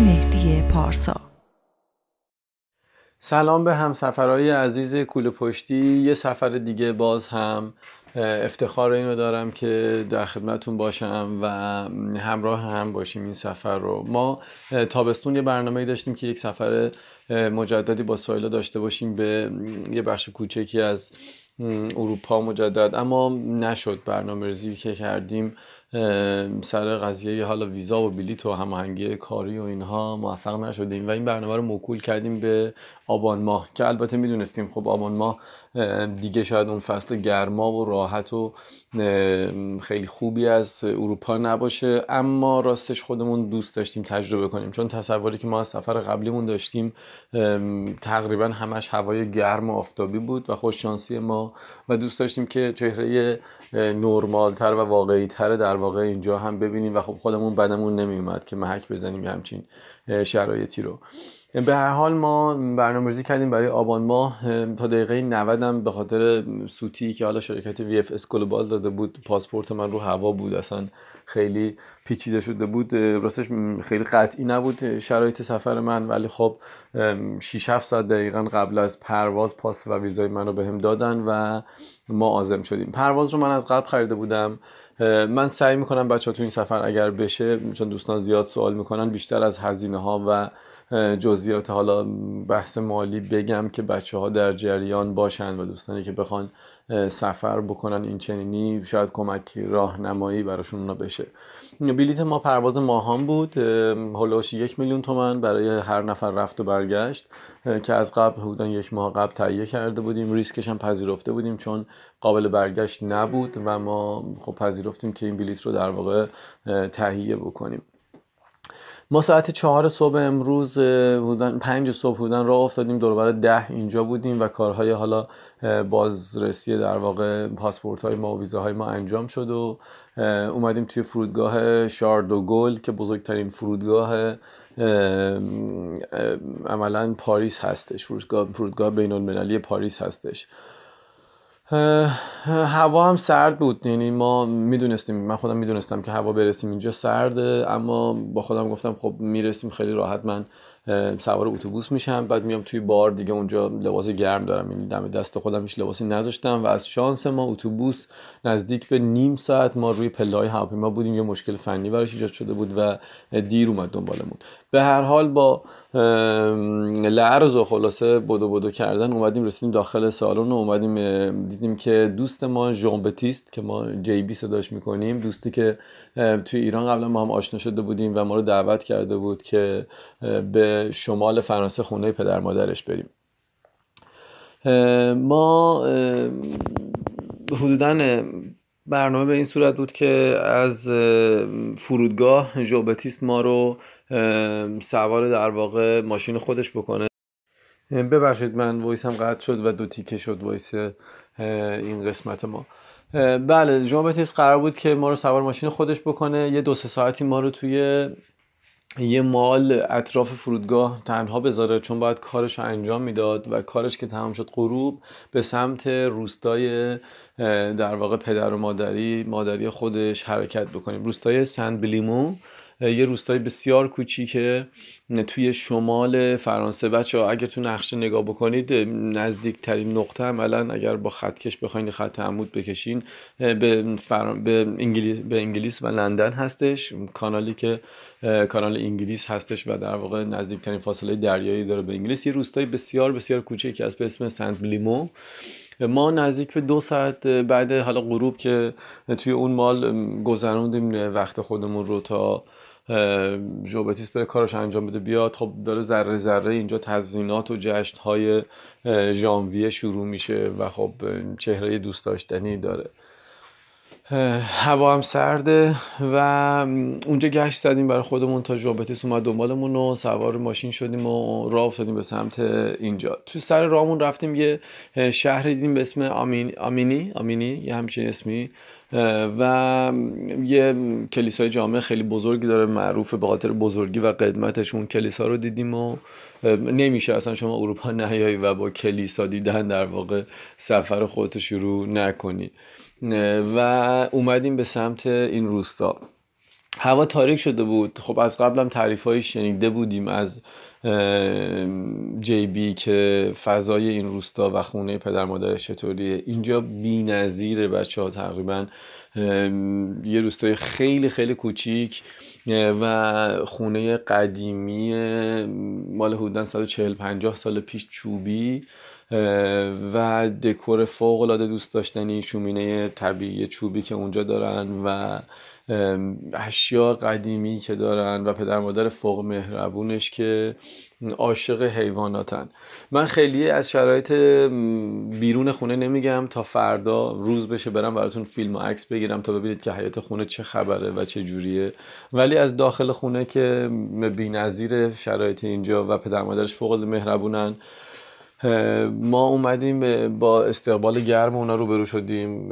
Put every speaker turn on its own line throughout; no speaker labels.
مهدی پارسا.
سلام به همسفرهای عزیز کوله پشتی. یه سفر دیگه باز هم افتخار اینو دارم که در خدمتون باشم و همراه هم باشیم این سفر رو. ما تابستون یه برنامه داشتیم که یک سفر مجددی با سایلا داشته باشیم به یه بخش کوچکی از اروپا مجدد. اما نشد برنامه ریزی که کردیم. سر قضیه حالا ویزا و بلیت و هماهنگی کاری و اینها موفق نشدیم. و این برنامه رو موکول کردیم به آبان ماه که البته می‌دونستیم خب آبان ماه دیگه شاید اون فصل گرما و راحت و خیلی خوبی از اروپا نباشه. اما راستش خودمون دوست داشتیم تجربه کنیم. چون تصوری که ما از سفر قبلیمون داشتیم تقریبا همش هوای گرم و آفتابی بود و خوششانسی ما. و دوست داشتیم که چهره نرمالتر و واقعی تر در واقع اینجا هم ببینیم. و خب خودمون بدمون نمیومد که محک بزنیم همچین شرایطی رو. به هر حال ما برنامه‌ریزی کردیم برای آبان ماه تا دقیقه 90 هم به خاطر سوتی که حالا شرکت VFS Global داده بود پاسپورت من رو هوا بود اصلا خیلی پیچیده شده بود. راستش خیلی قطعی نبود شرایط سفر من ولی خب 6 7 ساعت دقیقا قبل از پرواز پاس و ویزای منو بهم دادن و ما عازم شدیم. پرواز رو من از قبل خریده بودم. من سعی می‌کنم بچه ها تو این سفر اگر بشه چون دوستان زیاد سوال می‌کنن بیشتر از هزینه ها و جزئیات. حالا بحث مالی بگم که بچه ها در جریان باشن و دوستانی که بخوان سفر بکنن این چنینی شاید کمک راهنمایی براشون اونا بشه. بلیت ما پرواز ماهان بود هلوش یک میلیون تومن برای هر نفر رفت و برگشت که از قبل حدودا یک ماه قبل تهیه کرده بودیم. ریسکش هم پذیرفته بودیم چون قابل برگشت نبود و ما خب پذیرفتیم که این بلیت رو در واقع تهیه بکنیم. ما ساعت چهار صبح امروز بودن پنج صبح بودن راه افتادیم دوربر ده اینجا بودیم و کارهای حالا بازرسی در واقع پاسپورت های ما و ویزاهای ما انجام شد و اومدیم توی فرودگاه شاردوگل که بزرگترین فرودگاه عملا پاریس هستش. فرودگاه, فرودگاه بین المللی پاریس هستش. هوا هم سرد بود. یعنی ما می‌دونستیم من خودم می‌دونستم که هوا برسیم اینجا سرده اما با خودم گفتم خب می‌رسیم خیلی راحت. من سوار اتوبوس میشم. بعد میام توی بار دیگه اونجا لباس گرم دارم. یعنی دم دست خودم هیچ لباسی نذاشتم و از شانس ما اتوبوس نزدیک به نیم ساعت ما روی پلهای هواپیما بودیم. یه مشکل فنی براش ایجاد شده بود و دیر اومد دنبالمون. به هر حال با لعرز و خلاصه بدو بدو کردن اومدیم رسیدیم داخل سالن و اومدیم دیدیم که دوست ما ژان بتیست که ما جی بی صداش می‌کنیم دوستی که توی ایران قبلا ما هم آشنا شده بودیم و ما رو دعوت کرده بود که به شمال فرانسه خونه پدر مادرش بریم. ما حدودا برنامه به این صورت بود که از فرودگاه ژوبتیست ما رو سوار در واقع ماشین خودش بکنه. ببخشید من voice هم قطع شد و دو تیکه شد voice این قسمت ما. بله ژوبتیست قرار بود که ما رو سوار ماشین خودش بکنه. یه دو سه ساعتی ما رو توی یه mall اطراف فرودگاه تنها بذاره چون باید کارش رو انجام می‌داد و کارش که تمام شد غروب به سمت روستای در واقع پدر و مادری مادری خودش حرکت بکنیم. روستای سند بلیمو. یه روستای بسیار کوچیکه توی شمال فرانسه. بچه ها اگر تو نقشه نگاه بکنید نزدیکترین نقطه عملا اگر با خطکش بخواین خط عمود بکشین به, به, انگلیس... به انگلیس و لندن هستش. کانالی که کانال انگلیس هستش و در واقع نزدیکترین فاصله دریایی داره به انگلیس. یه روستای بسیار بسیار کوچیکی از به اسم سنت بلیمو. ما نزدیک به دو ساعت بعد حالا غروب که توی اون مال گذروندیم وقت خودمون رو تا ژوبتیس بره کارش انجام بده بیاد خب داره ذره ذره اینجا تزینات و جشن های ژانویه شروع میشه و خب چهره دوست داشتنی داره. هوا هم سرده و اونجا گشت زدیم برای خودمون تا ژوبتیس اومد دنبالمون و سوار ماشین شدیم و راه افتادیم به سمت اینجا. تو سر راهمون رفتیم یه شهر دیدیم به اسم آمین آمینی آمینی یه همچین اسمی. و یه کلیسای جامعه خیلی بزرگی داره معروفه به خاطر بزرگی و قدمتش اون کلیسا رو دیدیم و نمیشه اصلا شما اروپا نیایی و با کلیسا دیدن در واقع سفر خودت شروع نکنی. و اومدیم به سمت این روستا. هوا تاریک شده بود. خب از قبلم تعریف های شنیده بودیم از جی بی که فضای این روستا و خونه پدر مادرش چطوریه؟ اینجا بی نظیره بچه ها تقریبا یه روستای خیلی خیلی کوچیک و خونه قدیمی مال حدودا 140 50 سال پیش چوبی. و دکور فوق العاده دوست داشتنی شومینه طبیعی چوبی که اونجا دارن و اشیا قدیمی که دارن و پدر مادر فوق مهربونش که عاشق حیواناتن. من خیلی از شرایط بیرون خونه نمیگم تا فردا روز بشه برم براتون فیلم و عکس بگیرم تا ببینید که حیات خونه چه خبره و چه جوریه. ولی از داخل خونه که نظیر شرایط اینجا و پدر مادرش فوق مهربونن ما اومدیم با استقبال گرم اونا رو برو شدیم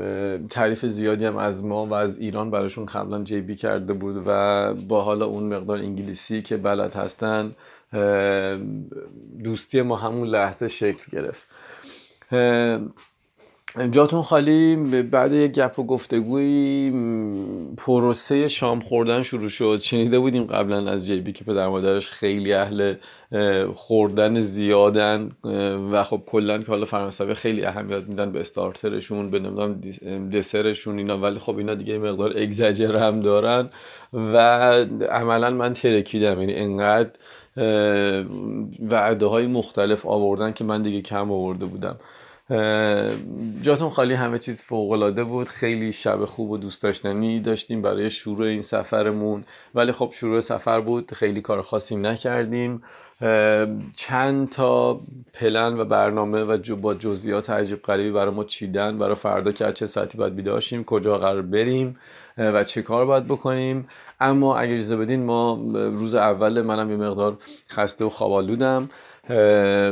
تعریف زیادی هم از ما و از ایران براشون قبلا جیبی کرده بود و با حالا اون مقدار انگلیسی که بلد هستن دوستی ما همون لحظه شکل گرفت. جاتون خالی بعد یک گپ و گفتگوی پروسه شام خوردن شروع شد. شنیده بودیم قبلا از جیبی که پدر مادرش خیلی اهل خوردن زیادن و خب کلا که حالا فرانسوی خیلی اهمیت میدن به استارترشون به نمی‌دونم دسرشون اینا. ولی خب اینا دیگه مقدار اگزاجر هم دارن و عملا من ترکیدم. یعنی انقدر وعده های مختلف آوردن که من دیگه کم آورده بودم. جاتون خالی همه چیز فوق بود. خیلی شب خوب و دوست داشتنی داشتیم برای شروع این سفرمون. ولی خب شروع سفر بود خیلی کار خاصی نکردیم. چند تا پلن و برنامه و با جزئیات عجیب غریبی برای ما چیدن. برای فردا که چه ساعتی باید بیداشیم کجا قرار بریم و چه کار باید بکنیم. اما اگه اجازه بدین ما روز اول منم یه مقدار خسته و خوابالودم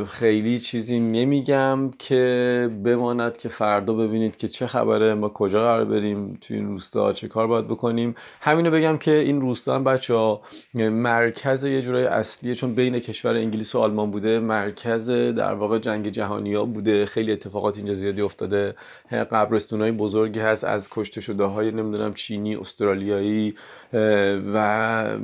خیلی چیزی نمیگم که بماند که فردا ببینید که چه خبره ما کجا قرار بریم تو این روستا چه کار باید بکنیم. همینو بگم که این روستا هم بچه ها مرکز یه جورای اصلیه چون بین کشور انگلیس و آلمان بوده مرکز در واقع جنگ جهانی ها بوده. خیلی اتفاقات اینجا زیادی افتاده. قبرستون های بزرگی هست از کشته شده های نمی‌دونم چینی استرالیایی و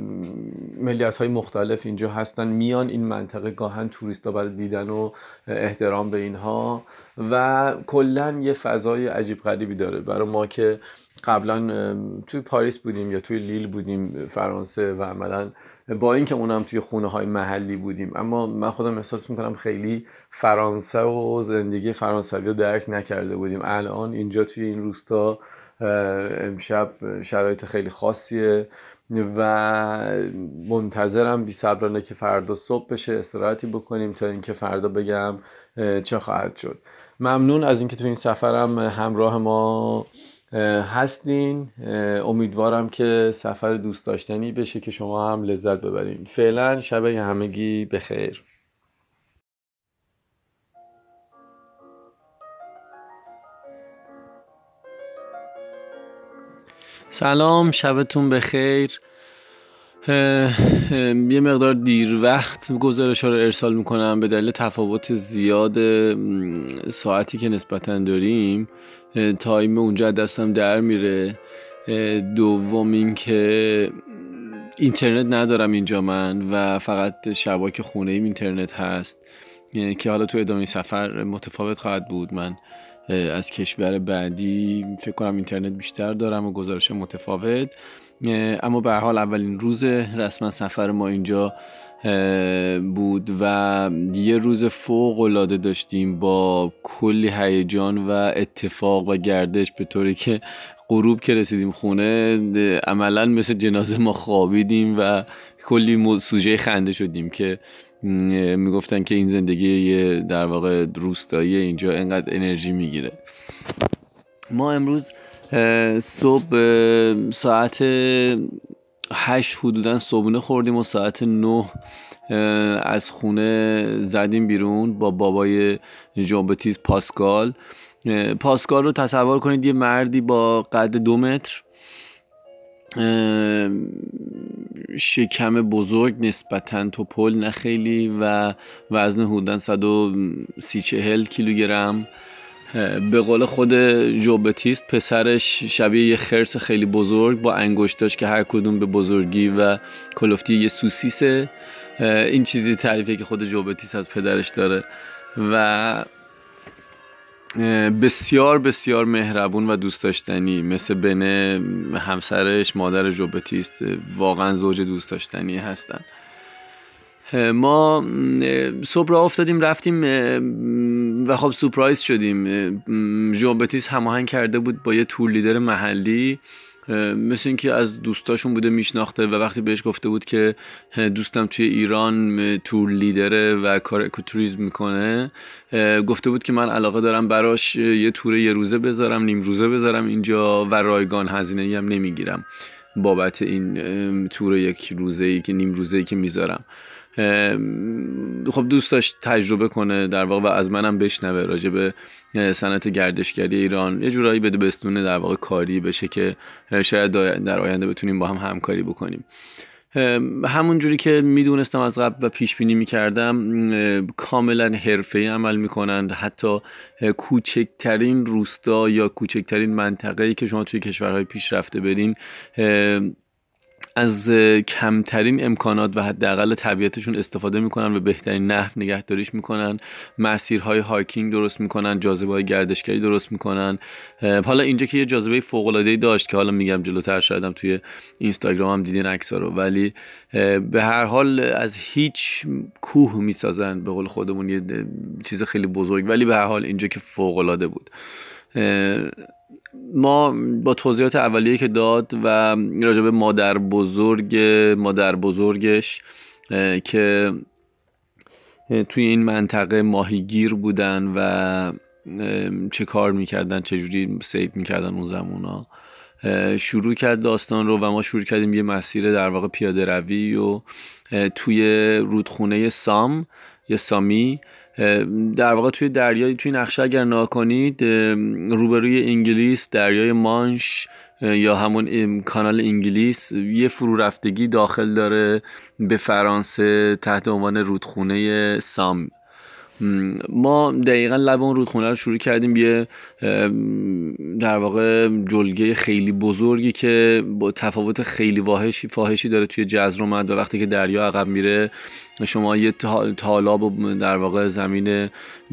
ملیت های مختلف اینجا هستن. میان این منطقه گاهن توریستا برای دیدن و احترام به اینها و کلا یه فضای عجیب غریبی داره. برای ما که قبلا توی پاریس بودیم یا توی لیل بودیم فرانسه و عملا با اینکه اونم توی خونه های محلی بودیم. اما من خودم احساس می‌کنم خیلی فرانسه و زندگی فرانسوی رو درک نکرده بودیم. الان اینجا توی این روستا امشب شرایط خیلی خاصیه. و منتظرم بی صبرانه که فردا صبح بشه استراحتی بکنیم تا اینکه فردا بگم چه خواهد شد. ممنون از اینکه تو این سفرم همراه ما هستین. امیدوارم که سفر دوست داشتنی بشه که شما هم لذت ببرین. فعلا شب همگی بخیر. سلام شبتون بخیر. یه مقدار دیر وقت گزارش ها رو ارسال می‌کنم. به دلیل تفاوت زیاد ساعتی که نسبتا داریم تایم اونجا دستم در میره. دوم اینکه اینترنت ندارم اینجا من و فقط شباک خونه ایم اینترنت هست که حالا تو ادامه سفر متفاوت خواهد بود. من از کشور بعدی فکر کنم اینترنت بیشتر دارم و گزارش متفاوت. اما به حال اولین روز رسما سفر ما اینجا بود و یه روز فوق العاده داشتیم با کلی هیجان و اتفاق و گردش به طوری که غروب که رسیدیم خونه عملا مثل جنازه ما خوابیدیم و کلی سوژه خنده شدیم که می‌گفتن که این زندگی در واقع روستایی اینجا انقدر انرژی می‌گیره. ما امروز صبح ساعت هشت حدودا صبحونه خوردیم و ساعت نه از خونه زدیم بیرون با بابای جامبتیز پاسکال. پاسکال رو تصور کنید یه مردی با قد دو متر شکم بزرگ نسبتا توپل نه خیلی و وزن حدودا 130 کیلوگرم. به قول خود جوبتیست پسرش شبیه یه خرس خیلی بزرگ با انگشتاش که هر کدوم به بزرگی و کلفتی یه سوسیسه. این چیزی تعریفی که خود جوبتیست از پدرش داره. و بسیار بسیار مهربون و دوست داشتنی. مثل بنه همسرش مادر جوبتیست واقعا زوج دوست داشتنی هستن. ما صبح را افتادیم رفتیم و خب سپرایز شدیم. جوبتیس هماهنگ کرده بود با یه تور لیدر محلی. مثل اینکه از دوستاشون بوده میشناخته و وقتی بهش گفته بود که دوستم توی ایران تور لیدره و کار اکوتوریزم می‌کنه گفته بود که من علاقه دارم براش یه تور یه روزه بذارم نیم روزه بذارم اینجا و رایگان هزینه هم نمی‌گیرم. بابت این تور یک روزه ای که نیم روزه ای که می‌ذارم. خب دوست داشت تجربه کنه در واقع و از منم بشنوه راجع به صنعت گردشگری ایران. یه جورایی بده بستونه در واقع کاری بشه که شاید در آینده بتونیم با هم همکاری بکنیم. همون جوری که می‌دونستم از قبل و پیش بینی می‌کردم کاملا حرفه عمل می‌کنند. حتی کوچکترین روستا یا کوچکترین منطقه‌ای که شما توی کشورهای پیشرفته برین از کمترین امکانات و حداقل طبیعتشون استفاده می‌کنن و بهترین نحو نگهداریش می‌کنن. مسیرهای هایکینگ درست می‌کنن جاذبه های گردشگری درست می‌کنن. حالا اینجا که یه جاذبه فوق العاده داشت که حالا میگم جلوتر شدم توی اینستاگرام هم دیدین عکسا رو. ولی به هر حال از هیچ کوه می‌سازن به قول خودمون یه چیز خیلی بزرگ. ولی به هر حال اینجا که فوق العاده بود ما با توضیحات اولیه که داد و راجب مادر بزرگ مادر بزرگش که توی این منطقه ماهیگیر بودن و چه کار می‌کردن چجوری سید می‌کردن اون زمونا شروع کرد داستان رو و ما شروع کردیم یه مسیر در واقع پیاده روی و توی رودخونه سام یا سامی. در واقع توی دریای توی نقشه اگر ناکنید روبروی انگلیس دریای مانش یا همون کانال انگلیس یه فرو رفتگی داخل داره به فرانسه تحت عنوان رودخونه سام. ما دقیقا لب اون رودخونه رو شروع کردیم یه در واقع جلگه خیلی بزرگی که با تفاوت خیلی واهشی فاحشی داره توی جزرومت و وقتی که دریا عقب میره شما یه تالاب و در واقع زمین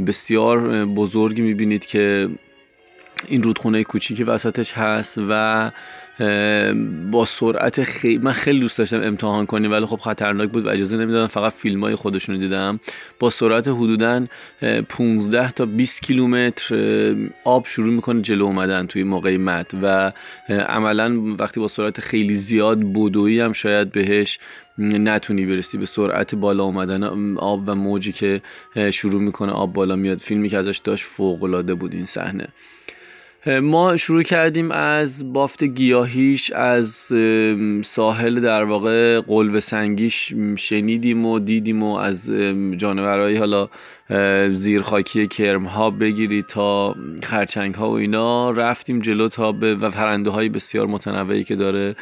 بسیار بزرگی می‌بینید که این رودخونه کوچیکی وسطش هست و با سرعت خیلی من خیلی دوست داشتم امتحان کنیم ولی خب خطرناک بود و اجازه نمی‌دادم فقط فیلم های خودشون دیدم. با سرعت حدودا 15 تا 20 کیلومتر آب شروع می‌کنه جلو اومدن توی موقع مد و عملا وقتی با سرعت خیلی زیاد بدویی هم شاید بهش نتونی برسی. به سرعت بالا اومدن آب و موجی که شروع می‌کنه آب بالا میاد. فیلمی که ازش داشت فوق العاده بود این صحنه. ما شروع کردیم از بافت گیاهیش از ساحل در واقع قلب سنگیش شنیدیم و دیدیم و از جانورهای حالا زیرخاکی کرم ها بگیرید تا خرچنگ ها و اینا. رفتیم جلو تا به و پرنده های بسیار متنوعی که داره.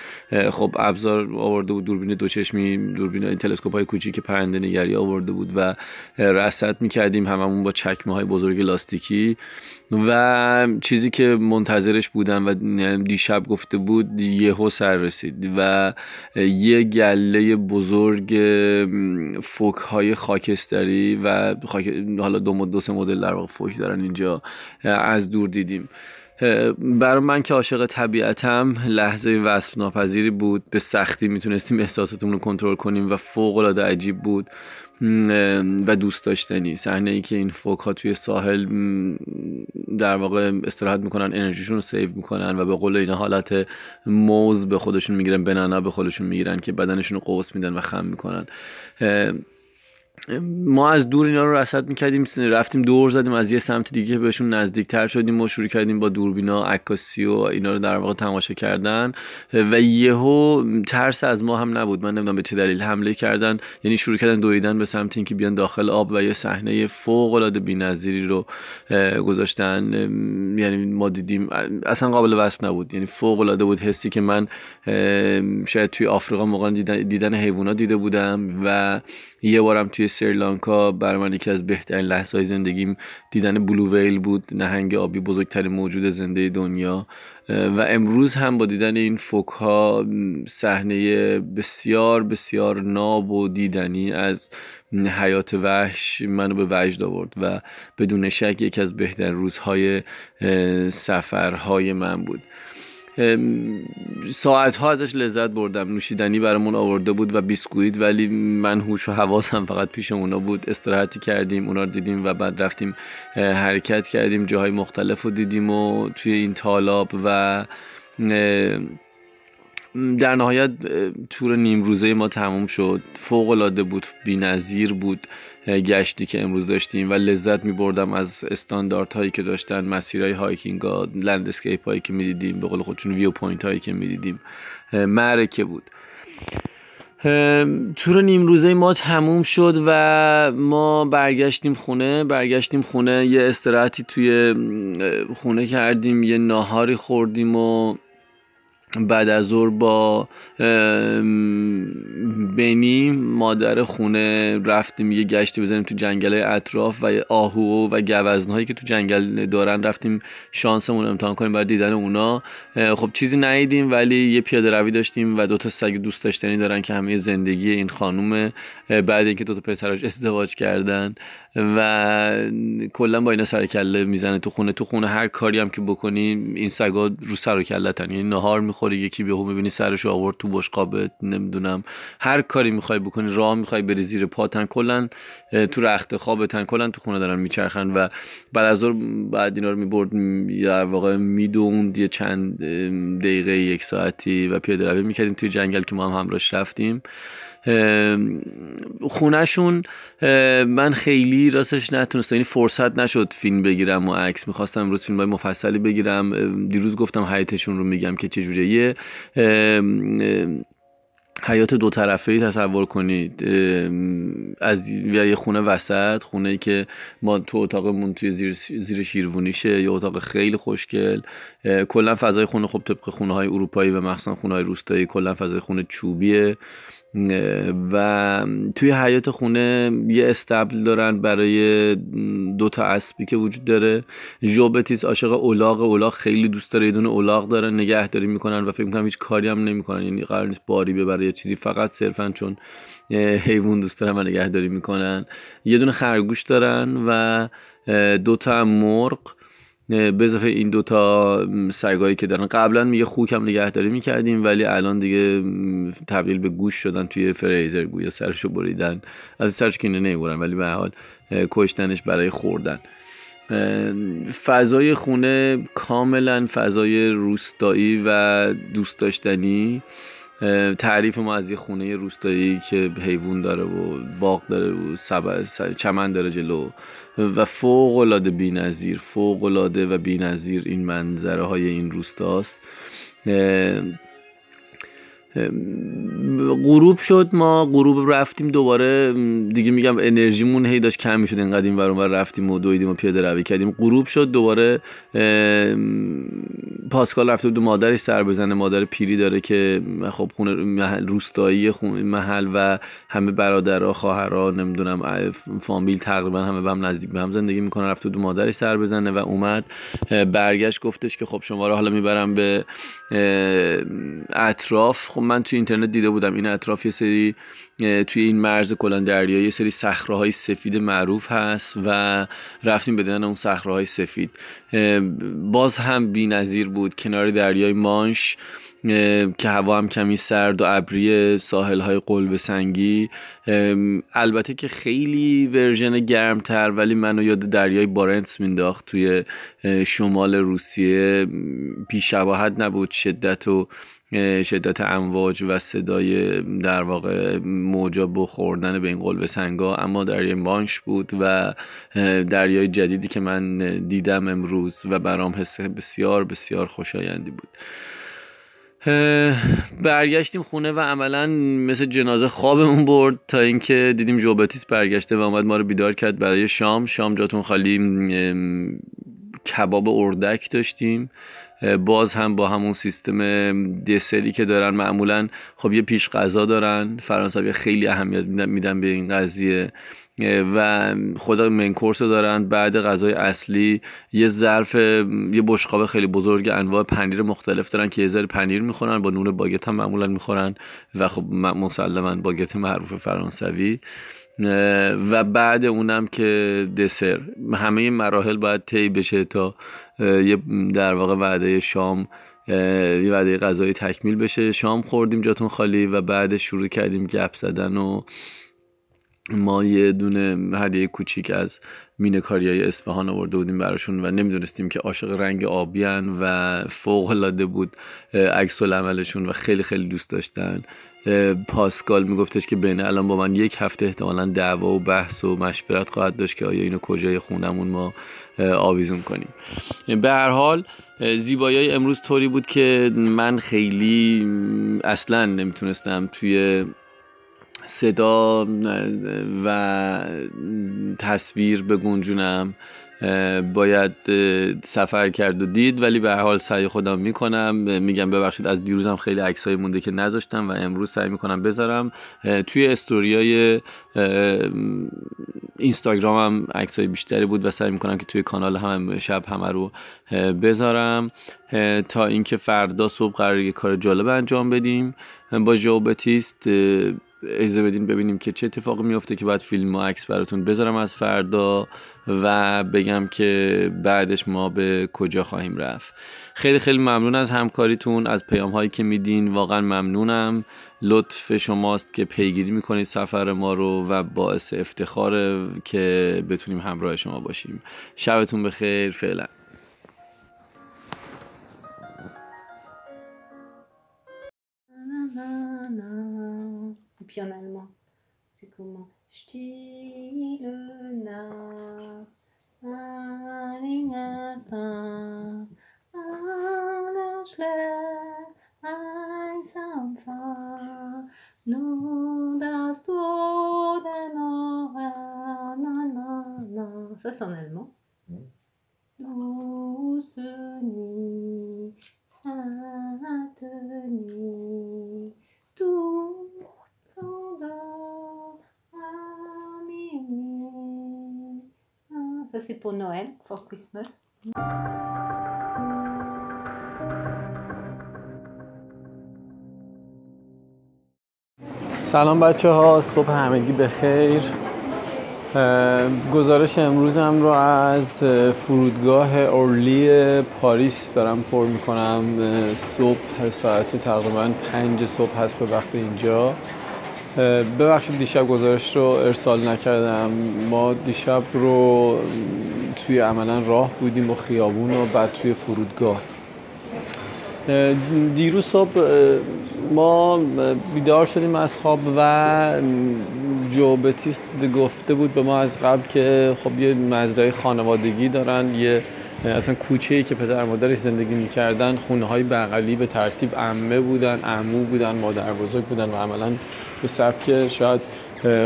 خب ابزار آورده بود دوربین دو چشمی دوربین این تلسکوپ های کوچیک پرنده نگری آورده بود و رصد می‌کردیم هممون با چکمه های بزرگ لاستیکی. و چیزی که منتظرش بودم و دیشب گفته بود یهو سر رسید و یه گله بزرگ فوک های خاکستری و خاک... حالا دو, دو سه مدل در فوک دارن اینجا از دور دیدیم. برای من که عاشق طبیعتم لحظه وصف ناپذیری بود به سختی می‌تونستیم احساساتمون رو کنترل کنیم و فوق العاده عجیب بود. و دوست داشتنی. صحنه ای که این فوک ها توی ساحل در واقع استراحت می‌کنن انرژیشون رو سیو می‌کنن و به قول این حالت موز به خودشون می‌گیرن بنانا به خودشون می‌گیرن که بدنشون رو قوس میدن و خم می‌کنن. ما از دور اینا رو رصد می‌کردیم رفتیم دور زدیم از یه سمت دیگه بهشون نزدیکتر شدیم و شروع کردیم با دوربینا عکاسی و اینا رو در واقع تماشا کردن. و یهو ترس از ما هم نبود. من نمی‌دونم به چه دلیل حمله کردن. یعنی شروع کردن دویدن به سمت اینکه بیان داخل آب و یه صحنه فوق العاده بی‌نظیری رو گذاشتن. یعنی ما دیدیم اصلا قابل وصف نبود. یعنی فوق العاده بود حسی که من شاید توی آفریقا موقع دیدن, دیدن حیوانات دیده بودم و یه بارم توی سریلانکا برای من یکی از بهترین لحظه های زندگیم دیدن بلو ویل بود نهنگ آبی بزرگترین موجود زنده دنیا. و امروز هم با دیدن این فوک ها صحنه بسیار بسیار ناب و دیدنی از حیات وحش منو به وجد آورد و بدون شک یکی از بهترین روزهای سفرهای من بود. ساعت ها ازش لذت بردم. نوشیدنی برامون آورده بود و بیسکویت ولی من هوش و حواسم فقط پیش اونا بود. استراحتی کردیم اونا رو دیدیم و بعد رفتیم حرکت کردیم. جاهای مختلف رو دیدیم و توی این تالاب و در نهایت تور نیم روزه ما تموم شد. فوق العاده بود بی‌نظیر بود گشتی که امروز داشتیم و لذت می بردم از استاندارد هایی که داشتن مسیرهای hiking ها landscape هایی که می‌دیدیم به قول خودشون viewpoint هایی که می‌دیدیم. معرکه بود. تور نیم روزه ما تموم شد و ما برگشتیم خونه. برگشتیم خونه یه استراحتی توی خونه کردیم یه ناهاری خوردیم و بعد از ظهر با بنی مادر خونه رفتیم یه گشتی بزنیم تو جنگل اطراف و آهو و گوزنهایی که تو جنگل دارن رفتیم شانسمون امتحان کنیم برای دیدن اونا. خب چیزی ندیدیم ولی یه پیاده روی داشتیم و دو تا سگ دوست داشتنی دارن که همه زندگی این خانوم بعد اینکه دو تا پسراش ازدواج کردن. و کلا با اینا سر کله می‌زنه تو خونه. تو خونه هر کاری هم که بکنی این سگا رو سر و کلتن یعنی نهار می‌خوری یکی بهو می‌بینی سرش آورد تو بشقابت نمی‌دونم. هر کاری می‌خوای بکنی راه می‌خوای بری زیر پاتن. کلا تو رخت خوابتن. کلا تو خونه دارن میچرخن و بعد از بعد اینا رو می‌برد در واقع می‌دوند یه چند دقیقه یک ساعتی و پیاده روی می‌کردیم توی جنگل که ما هم همراهش رفتیم. خونهشون من خیلی راستش نتونستم یعنی فرصت نشد فیلم بگیرم و عکس می‌خواستم امروز فیلم های مفصلی بگیرم. دیروز گفتم حیاتشون رو میگم که چجوریه حیات دو طرفه ای تصور کنید. از یه خونه وسط خونه ای که ما تو اتاقمون توی زیر, زیر شیروونیشه یه اتاق خیلی خوشگل. کلا فضای خونه خب طبق خونه های اروپایی و مخصوصا خونه های روستایی کلا فضای خونه چوبیه. و توی حیات خونه یه استبل دارن برای دو تا اسبی که وجود داره. ژوبتیس عاشق اولاغ اولاغ خیلی دوست داره یه دونه اولاغ دارن نگهداری می‌کنن و فکر می‌کنم هیچ کاری هم نمی‌کنن. یعنی قرار نیست باری ببره یا چیزی فقط صرفا چون حیوان دوست دارن و نگهداری می‌کنن. یه دونه خرگوش دارن و دو تا مرغ. به اضافه این دوتا سگایی که دارن. قبلا میگه خوک هم نگهداری می‌کردیم ولی الان دیگه تبدیل به گوش شدن توی فریزر گویا. سرشو بریدن. از سرش که نمی‌برن ولی به حال کشتنش برای خوردن. فضای خونه کاملا فضای روستایی و دوست داشتنی. تعریف ما از یه خونه روستایی که حیوان داره و باغ داره و چمن داره جلو. و فوق العاده بی‌نظیر فوق العاده و بی‌نظیر این منظره های این روستاست. غروب شد ما غروب رفتیم دوباره دیگه میگم انرژیمون هی داشت کم می‌شد اینقدر این ور رفتیم و دویدیم و پیاده روی کردیم. غروب شد دوباره پاسکال رفته بود مادری سر بزنه. مادر پیری داره که خب خونه محل روستایی خونه محل و همه برادرها خواهرها نمی‌دونم فامیل تقریبا همه به هم نزدیک به هم زندگی می‌کنن. رفته بود مادری سر بزنه و اومد. برگشت گفتش که خب شما رو حالا می‌برم به اطراف. خب من توی اینترنت دیده بودم. این اطراف یه سری توی این مرز کلان دریایی یه سری صخره سفید معروف هست و رفتیم به دیدن اون صخره سفید. باز هم بی‌نظیر بود. کنار دریای مانش که هوا هم کمی سرد و ابری ساحل های قلب سنگی. البته که خیلی ورژن گرمتر ولی منو یاد دریای بارنتس مینداخت توی شمال روسیه. بیشباهت نبود. شدت و شدت امواج و صدای در واقع موجا بخوردن به این قلب سنگا. اما دریای مانش بود و دریای جدیدی که من دیدم امروز و برام حس بسیار بسیار خوشایندی بود. برگشتیم خونه و عملا مثل جنازه خوابمون برد تا اینکه دیدیم جوبتیس برگشته و اومد ما رو بیدار کرد برای شام. شام جاتون خالی کباب اردک داشتیم. باز هم با همون سیستم دسری که دارن معمولا خب یه پیش غذا دارن. فرانسوی خیلی اهمیت میدن به این قضیه. و خدا منکورس دارن. بعد غذای اصلی یه ظرف یه بشقاب خیلی بزرگ انواع پنیر مختلف دارن که یه پنیر می‌خورن با نون باگت هم معمولا می‌خورن و خب مسلما باگت معروف فرانسوی. و بعد اونم که دسر. همه این مراحل باید طی بشه تا یه در واقع وعده شام یه وعده غذایی تکمیل بشه. شام خوردیم جاتون خالی و بعد شروع کردیم گپ زدن و ما یه دونه هدیه کوچیک از مینکاری های اصفهان آورده بودیم براشون و نمی‌دونستیم که عاشق رنگ آبیان و فوق العاده بود عکس عملشون و خیلی خیلی دوست داشتن. پاسکال میگفتش که بین الان با من یک هفته احتمالا دعوا و بحث و مشورت خواهد داشت که آیا اینو کجای خونمون ما آویزون کنیم. به هر حال زیبایی امروز طوری بود که من خیلی اصلا نمی‌تونستم توی صدا و تصویر بگنجونم باید سفر کرد و دید. ولی به حال سعی خودم می‌کنم. میگم ببخشید از دیروزم خیلی عکسایی مونده که نذاشتم و امروز سعی می‌کنم بذارم. توی استوریای اینستاگرامم عکسای بیشتری بود و سعی می‌کنم که توی کانال هم شب همه رو بذارم. تا اینکه فردا صبح قرار یه کار جالب انجام بدیم. با جوبتیست ایزه بدین ببینیم که چه اتفاقی میفته که باید فیلم و عکس براتون بذارم از فردا و بگم که بعدش ما به کجا خواهیم رفت. خیلی خیلی ممنون از همکاریتون از پیام هایی که میدین. واقعا ممنونم. لطف شماست که پیگیری می‌کنید سفر ما رو و باعث افتخاره که بتونیم همراه شما باشیم. شبتون بخیر. فعلا.
Puis en allemand. C'est comment? Ça, c'est en allemand. Ça, c'est pour Noël, for Christmas.
سلام بچه ها صبح همگی بخیر گزارش امروزم رو از فرودگاه اورلی پاریس دارم پر می‌کنم. صبح ساعت تقریبا پنج صبح هست به وقت اینجا. ببخشید دیشب گزارش رو ارسال نکردم. ما دیشب رو توی عملا راه بودیم و خیابون و بعد توی فرودگاه. دیروز صبح ما بیدار شدیم از خواب و جو بتیست گفته بود به ما از قبل که خب یه مزرعه خانوادگی دارن یه اصلا کوچه ای که پدر مادرش زندگی می‌کردن خونه های بغلی به ترتیب عمه بودن عمو بودن مادر بزرگ بودن و عملا به سبک شاید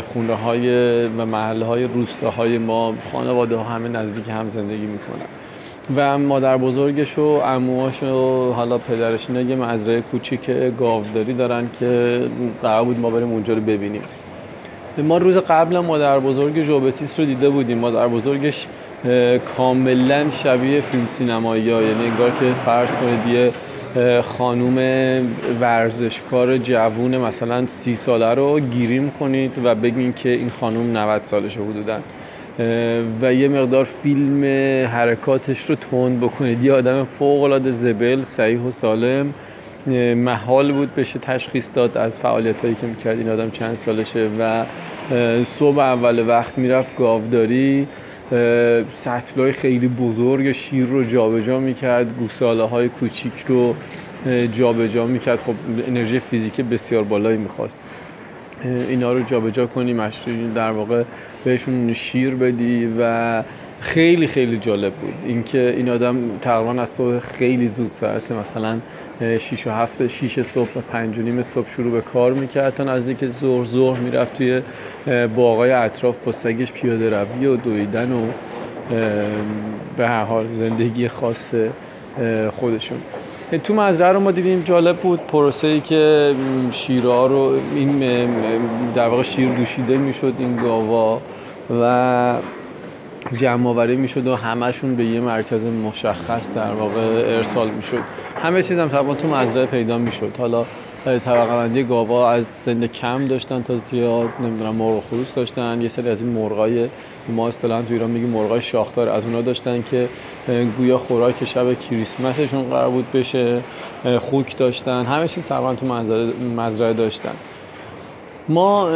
خونه های و محله های روستاهای ما خانواده ها همه نزدیک هم زندگی می‌کنن. و مادر بزرگش و عموهاش و حالا پدرش اینا یه مزرعه کوچیک گاوداری دارن که قرار بود ما بریم اونجا رو ببینیم. ما روز قبل مادر بزرگ جوبتیس رو دیده بودیم. مادر بزرگش کاملا شبیه فیلم سینمایی ها. یعنی انگار که فرض کنید یه خانوم ورزشکار جوون مثلا سی ساله رو گیریم کنید و بگین که این خانوم 90 سالشه حدودا. و یه مقدار فیلم حرکاتش رو تند بکنید. یه آدم فوق العاده زبل صحیح و سالم. محال بود بشه تشخیص داد از فعالیت هایی که می‌کرد. این آدم چند سالشه و صبح اول وقت می‌رفت گاوداری. سطلای خیلی بزرگ شیر رو جابجا می‌کرد گوساله های کوچیک رو جابجا می‌کرد. خب انرژی فیزیکی بسیار بالایی می‌خواست. اینا رو جابجا کنی در واقع بهشون شیر بدی و خیلی خیلی جالب بود. اینکه این آدم تقریبا از صبح خیلی زود ساعت مثلا 6 و 7 6 صبح و 5 و نیم صبح شروع به کار می‌کرد تا نزدیک ظهر ظهر می‌رفت توی باغای اطراف با سگش پیاده روی و دویدن و به هر حال زندگی خاص خودشون. تو مزرعه رو ما دیدیم جالب بود. پروسه ای که شیرها رو این در واقع شیر دوشیده می‌شد این گاوا و جمع آوری می‌شد و همشون به یه مرکز مشخص در واقع ارسال می‌شد. همه چیز هم طبعا تو مزرعه پیدا می‌شد. حالا طبقه بندی گاوا از سن کم داشتن تا زیاد نمی‌دونم مرغ خروس داشتن. یه سری از این مرغای ما اصطلاحا تو ایران میگیم مرغای شاخدار. از اونا داشتن که گویا خوراک شب کریسمسشون قرار بود بشه خوک داشتن. همه چیز تقریبا تو مزرعه داشتن. ما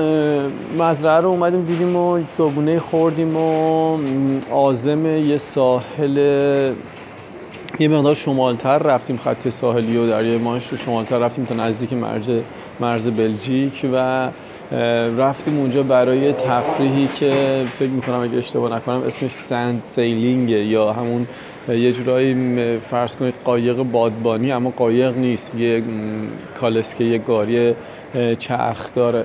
مزرعه رو اومدیم دیدیم و صابونه خوردیم و آزم یه ساحل یه مقدار شمالتر رفتیم خط ساحلی و دریای مانش رو شمالتر رفتیم تا نزدیک مرز مرز بلژیک و رفتیم اونجا برای تفریحی که فکر می‌کنم اگه اشتباه نکنم اسمش سند سیلینگ یا همون یه جورایی فرض کنید قایق بادبانی اما قایق نیست. یه کالسکه یه گاری چرخ داره.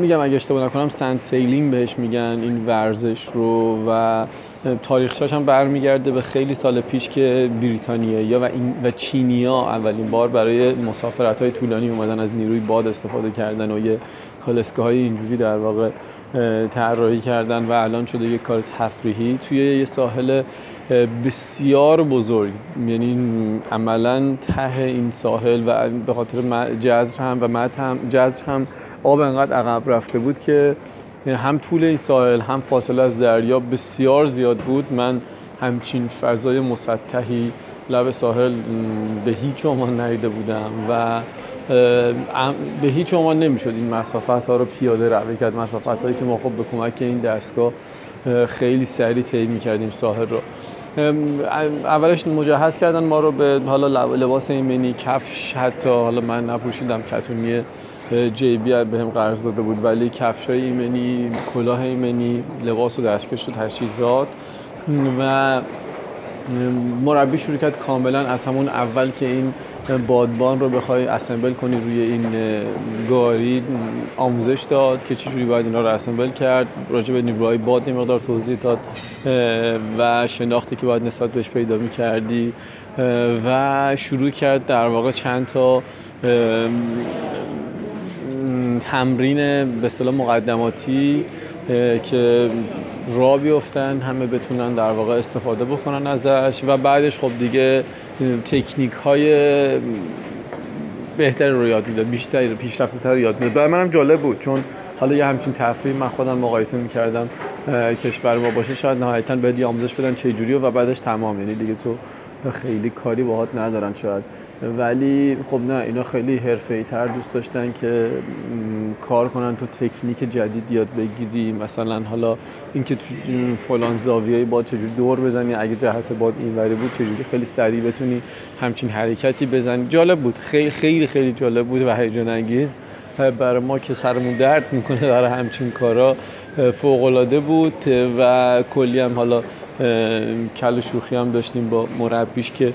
میگم اگه اشتباه نکنم سند سیلینگ بهش میگن این ورزش رو. و تاریخچه‌اش هم برمیگرده به خیلی سال پیش که بریتانیا و, این و چینیا اولین بار برای مسافرت های طولانی اومدن از نیروی باد استفاده کردن و یه کالسکه های اینجوری در واقع طراحی کردن و الان شده یه کار تفریحی توی یه ساحل بسیار بزرگ. یعنی عملا ته این ساحل و به خاطر جزر هم و مت هم جزر هم آب انقدر عقب رفته بود که هم طول این ساحل هم فاصله از دریا بسیار زیاد بود. من همچین فضای مسطحی لب ساحل به هیچ عنوان ندیده بودم و به هیچ عنوان نمی‌شد این مسافت ها رو پیاده روی کرد. مسافت هایی که ما خب به کمک این دستگاه خیلی سریع طی می‌کردیم ساحل رو. اولش مجهز کردن ما رو به حالا لباس ایمنی کفش حتی. حالا من نپوشیدم کتونی جیبی به هم قرض داده بود. ولی کفش های ایمنی کلاه ایمنی لباس و دستکش و تجهیزات. و مربی شروع کرد کاملا از همون اول که این بادبان رو بخوای اسمبل کنی روی این گاری آموزش داد که چجوری باید اینا رو اسمبل کرد. راجع به نیروهای باد مقدار توضیح داد و شناختی که باید نسبت بهش پیدا می کردی و شروع کرد در واقع چند تا تمرین به اصطلاح مقدماتی که را بیفتن همه بتونن در واقع استفاده بکنن ازش. و بعدش خب دیگه تکنیک های بهتر رو یاد میده بیشتر پیشرفته تر یاد میده. برای منم جالب بود چون حالا یه همچین تفریح من خودم مقایسه می‌کردم کشور ما باشه شاید نهایتا باید آموزش بدن چه جوری و بعدش تمام. یعنی دیگه تو خیلی کاری باهات ندارن شاید. ولی خب نه اینا خیلی حرفه‌ای تر دوست داشتن که کار کنن تو تکنیک جدید یاد بگیری مثلا حالا اینکه تو فلان زاویه باد چجوری دور بزنی اگه جهت باد اینوری بود چجوری خیلی سریع بتونی همچین حرکتی بزنی. جالب بود. خیلی خیلی خیلی جالب بود و هیجان انگیز. برای ما که سرمون درد می‌کنه برای همچین کارا فوق العاده بود و کلی هم حالا کل شوخی هم داشتیم با مربیش که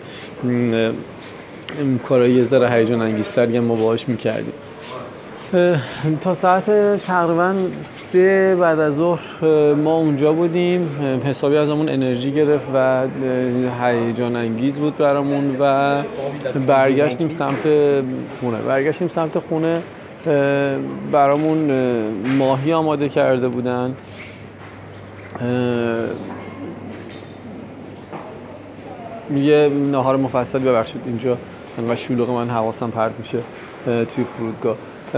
کارایی یه ذره هیجان انگیزتر ما باهاش می‌کردیم. تا ساعت تقریبا سه بعد از ظهر ما اونجا بودیم. حسابی از همون انرژی گرفت و هیجان انگیز بود برامون و برگشتیم سمت خونه. برگشتیم سمت خونه برامون ماهی آماده کرده بودن. یه نهار مفصل ببخشید اینجا انقدر شلوغ من حواسم پرت میشه توی فرودگاه.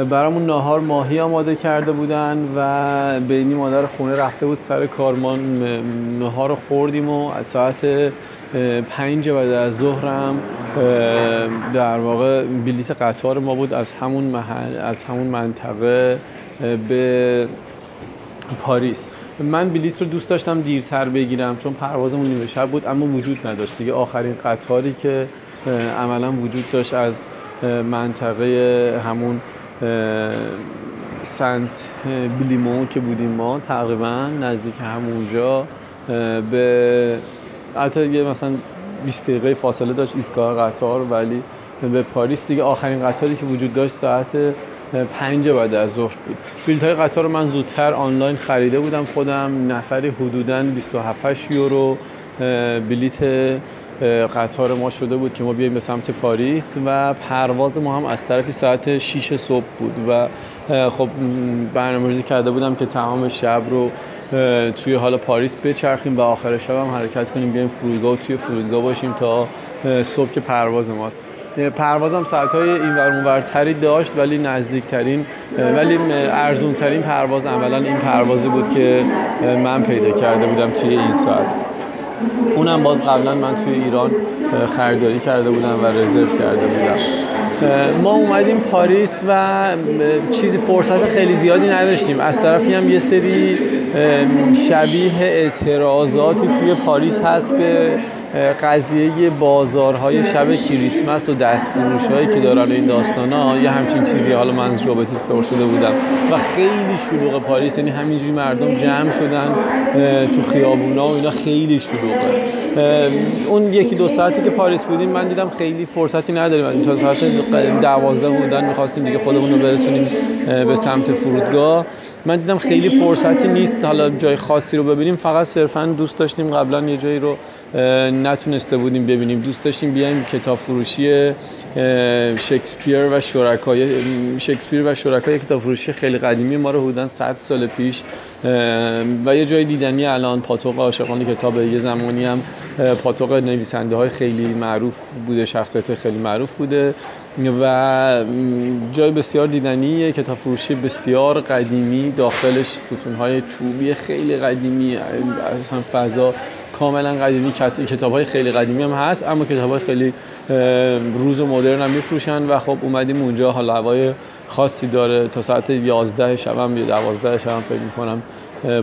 برامون ناهار ماهی آماده کرده بودن و بینی مادر خونه رفته بود سر کارمان. نهار رو خوردیم و از ساعت پنج بعد از ظهرم در واقع بلیت قطار ما بود از همون محل از همون منطقه به پاریس. من بلیت رو دوست داشتم دیرتر بگیرم چون پروازمون نیمه شب بود اما وجود نداشت دیگه. آخرین قطاری که عملا وجود داشت از منطقه همون سنت بلیمون که بودیم ما تقریبا نزدیک همونجا به البته یه مثلا 20 دقیقه فاصله داشت ایستگاه قطار ولی به پاریس دیگه آخرین قطاری که وجود داشت ساعت پنج بعد از ظهر بود. بلیط های قطار رو من زودتر آنلاین خریده بودم خودم. نفری حدودا 27 یورو بلیت قطار ما شده بود که ما بیایم به سمت پاریس و پرواز ما هم از طرفی ساعت 6 صبح بود و خب برنامه‌ریزی کرده بودم که تمام شب رو توی حال پاریس بچرخیم و آخر شب هم حرکت کنیم بیایم فرودگاه و توی فرودگاه باشیم تا صبح که پرواز ماست. پروازم ساعت های این ورتری داشت ولی نزدیکترین ولی ارزون ترین پرواز عملا این پروازی بود که من پیدا کرده بودم توی این ساعت. اونم باز قبلا من توی ایران خریداری کرده بودم و رزرو کرده بودم. ما اومدیم پاریس و چیزی فرصت خیلی زیادی نداشتیم. از طرفی هم یه سری شبیه اعتراضاتی توی پاریس هست به قضیه بازارهای شب کریسمس و هایی که دارن این داستان ها یه همچین چیزی حالا من از روبتیس پرسیده بودم. و خیلی شلوغ پاریس یعنی همینجوری مردم جمع شدن تو خیابونا و اینا خیلی شلوغه. اون یکی دو ساعتی که پاریس بودیم من دیدم خیلی فرصتی نداریم. تا ساعت دوازده بودن می‌خواستیم دیگه خودمون رو برسونیم به سمت فرودگاه. من دیدم خیلی فرصتی نیست حالا جای خاصی رو ببینیم. فقط صرفا دوست داشتیم قبلا یه جایی رو نتونسته بودیم ببینیم. دوست داشتیم بیایم کتاب فروشی شکسپیر و شرکای شکسپیر و شرکای کتاب فروشی خیلی قدیمی ما رو حدودا 100 سال پیش و یه جای دیدنی الان پاتوق عاشقان کتاب یه زمانی هم پاتوق نویسنده های خیلی معروف بوده شخصیت خیلی معروف بوده و جای بسیار دیدنی کتاب فروشی بسیار قدیمی داخلش ستونهای چوبی خیلی قدیمی از هم فضا کاملا قدیمی کتاب های خیلی قدیمی هم هست اما کتاب های خیلی روز و مدرن هم میفروشن و خب اومدیم اونجا حالا هوای خاصی داره. تا ساعت 11 شب هم یا 12 شب هم فکر می‌کنم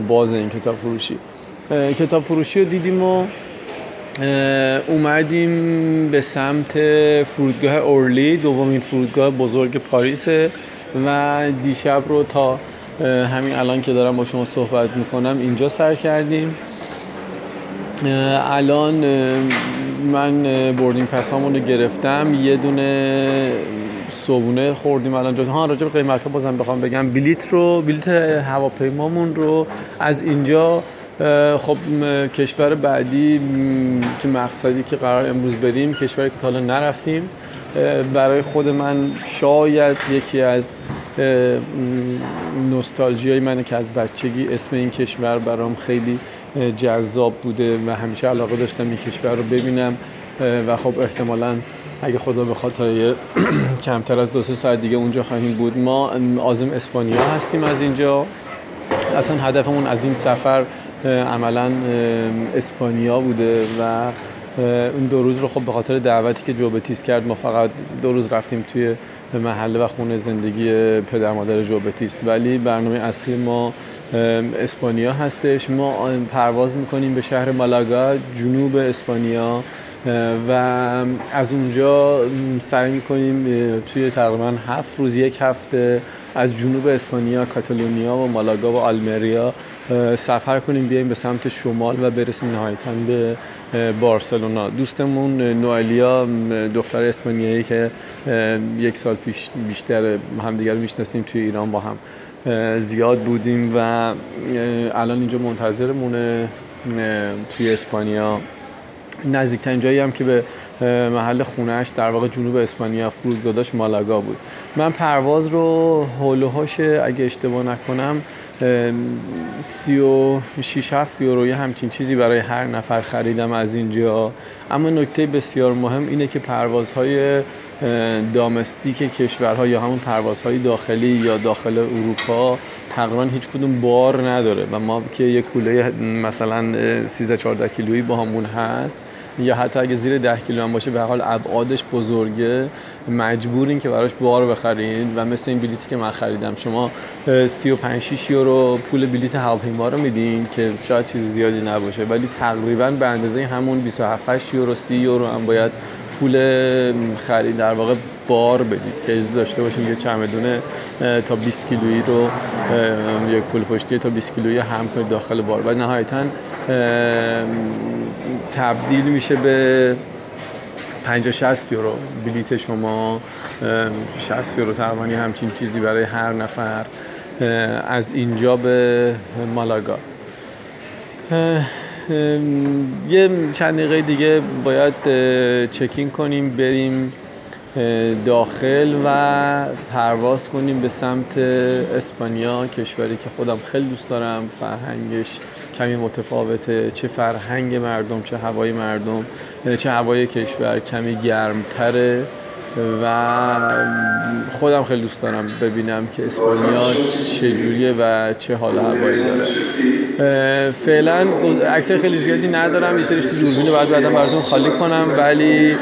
باز این کتاب فروشی. کتاب فروشی رو دیدیم و اومدیم به سمت فرودگاه اورلی دومین فرودگاه بزرگ پاریس و دیشب رو تا همین الان که دارم با شما صحبت می‌کنم اینجا سر کردیم. الان من boarding pass امون رو گرفتم. یه دونه صبونه خوردیم الان جا ها راجع به قیمت ها بازم بخوام بگم. بلیت رو بلیت هواپیمامون رو از اینجا خب کشور بعدی که مقصدی که قرار امروز بریم کشوری که تا نرفتیم. برای خود من شاید یکی از نوستالژی های منه که از بچگی اسم این کشور برام خیلی جذاب بوده و همیشه علاقه داشتم این کشور رو ببینم و خب احتمالا اگه خدا بخواد تا یه کمتر از دو سه ساعت دیگه اونجا خواهیم بود. ما آزم اسپانیا هستیم از اینجا. اصلا هدفمون از این سفر عملا اسپانیا بوده و اون دو روز رو خب به خاطر دعوتی که جوبتیس کرد ما فقط دو روز رفتیم توی محله و خونه زندگی پدر مادر جوبتیست ولی برنامه اصلی ما اسپانیا هستش. ما پرواز می‌کنیم به شهر مالاگا جنوب اسپانیا. و از اونجا سعی می‌کنیم توی تقریبا هفت روز یک هفته از جنوب اسپانیا کاتالونیا و مالاگا و آلمریا سفر کنیم بیایم به سمت شمال و برسیم نهایتا به بارسلونا. دوستمون نوالیا دختر اسپانیایی که یک سال پیش بیشتر همدیگر رو می‌شناسیم توی ایران با هم. زیاد بودیم و الان اینجا منتظرمونه توی اسپانیا. نزدیکترین جایی هم که به محل خونهش در واقع جنوب اسپانیا فرودگاه مالاگا بود. من پرواز رو هولوهاش اگه اشتباه نکنم سی و شیش هفت یورو یه همچین چیزی برای هر نفر خریدم از اینجا. اما نکته بسیار مهم اینه که پروازهای دامستیک کشورها یا همون پروازهای داخلی یا داخل اروپا تقریبا هیچ کدوم بار نداره و ما که یه کوله مثلا 13 14 کیلویی با همون هست یا حتی اگه زیر 10 کیلو هم باشه به حال ابعادش بزرگه. مجبورین که براش بار بخرین و مثل این بلیتی که من خریدم. شما 35 6 یورو پول بلیت هواپیما رو میدین که شاید چیز زیادی نباشه. ولی تقریبا به اندازه همون 27 8 یورو 30 یورو هم باید پول خرید در واقع بار بدید که داشته باشیم یه چمدون تا 20 کیلویی رو یه کل پشتی تا 20 کیلویی هم کنید داخل بار. و نهایتا تبدیل میشه به 50 60 یورو بلیت شما. 60 یورو تقریبا همچین چیزی برای هر نفر. از اینجا به مالاگا. یه چند دقیقه دیگه باید چکین کنیم بریم داخل و پرواز کنیم به سمت اسپانیا کشوری که خودم خیلی دوست دارم. فرهنگش کمی متفاوته چه فرهنگ مردم چه هوای مردم چه هوای کشور کمی گرمتره و خودم خیلی دوست دارم ببینم که اسپانیا چجوریه و چه حال هوایی داره. فعلا عکس خیلی زیادی ندارم یه سریش تو دوربین بعد بعدا براتون خالی کنم ولی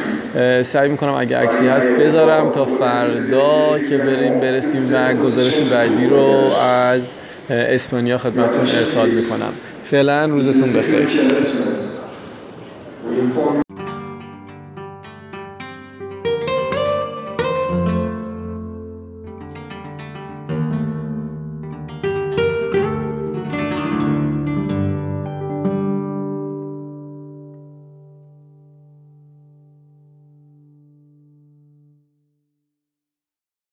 سعی می‌کنم اگه عکسی هست بذارم تا فردا که بریم برسیم و گزارش بعدی رو از اسپانیا خدمتون ارسال می‌کنم فعلا روزتون بخیر.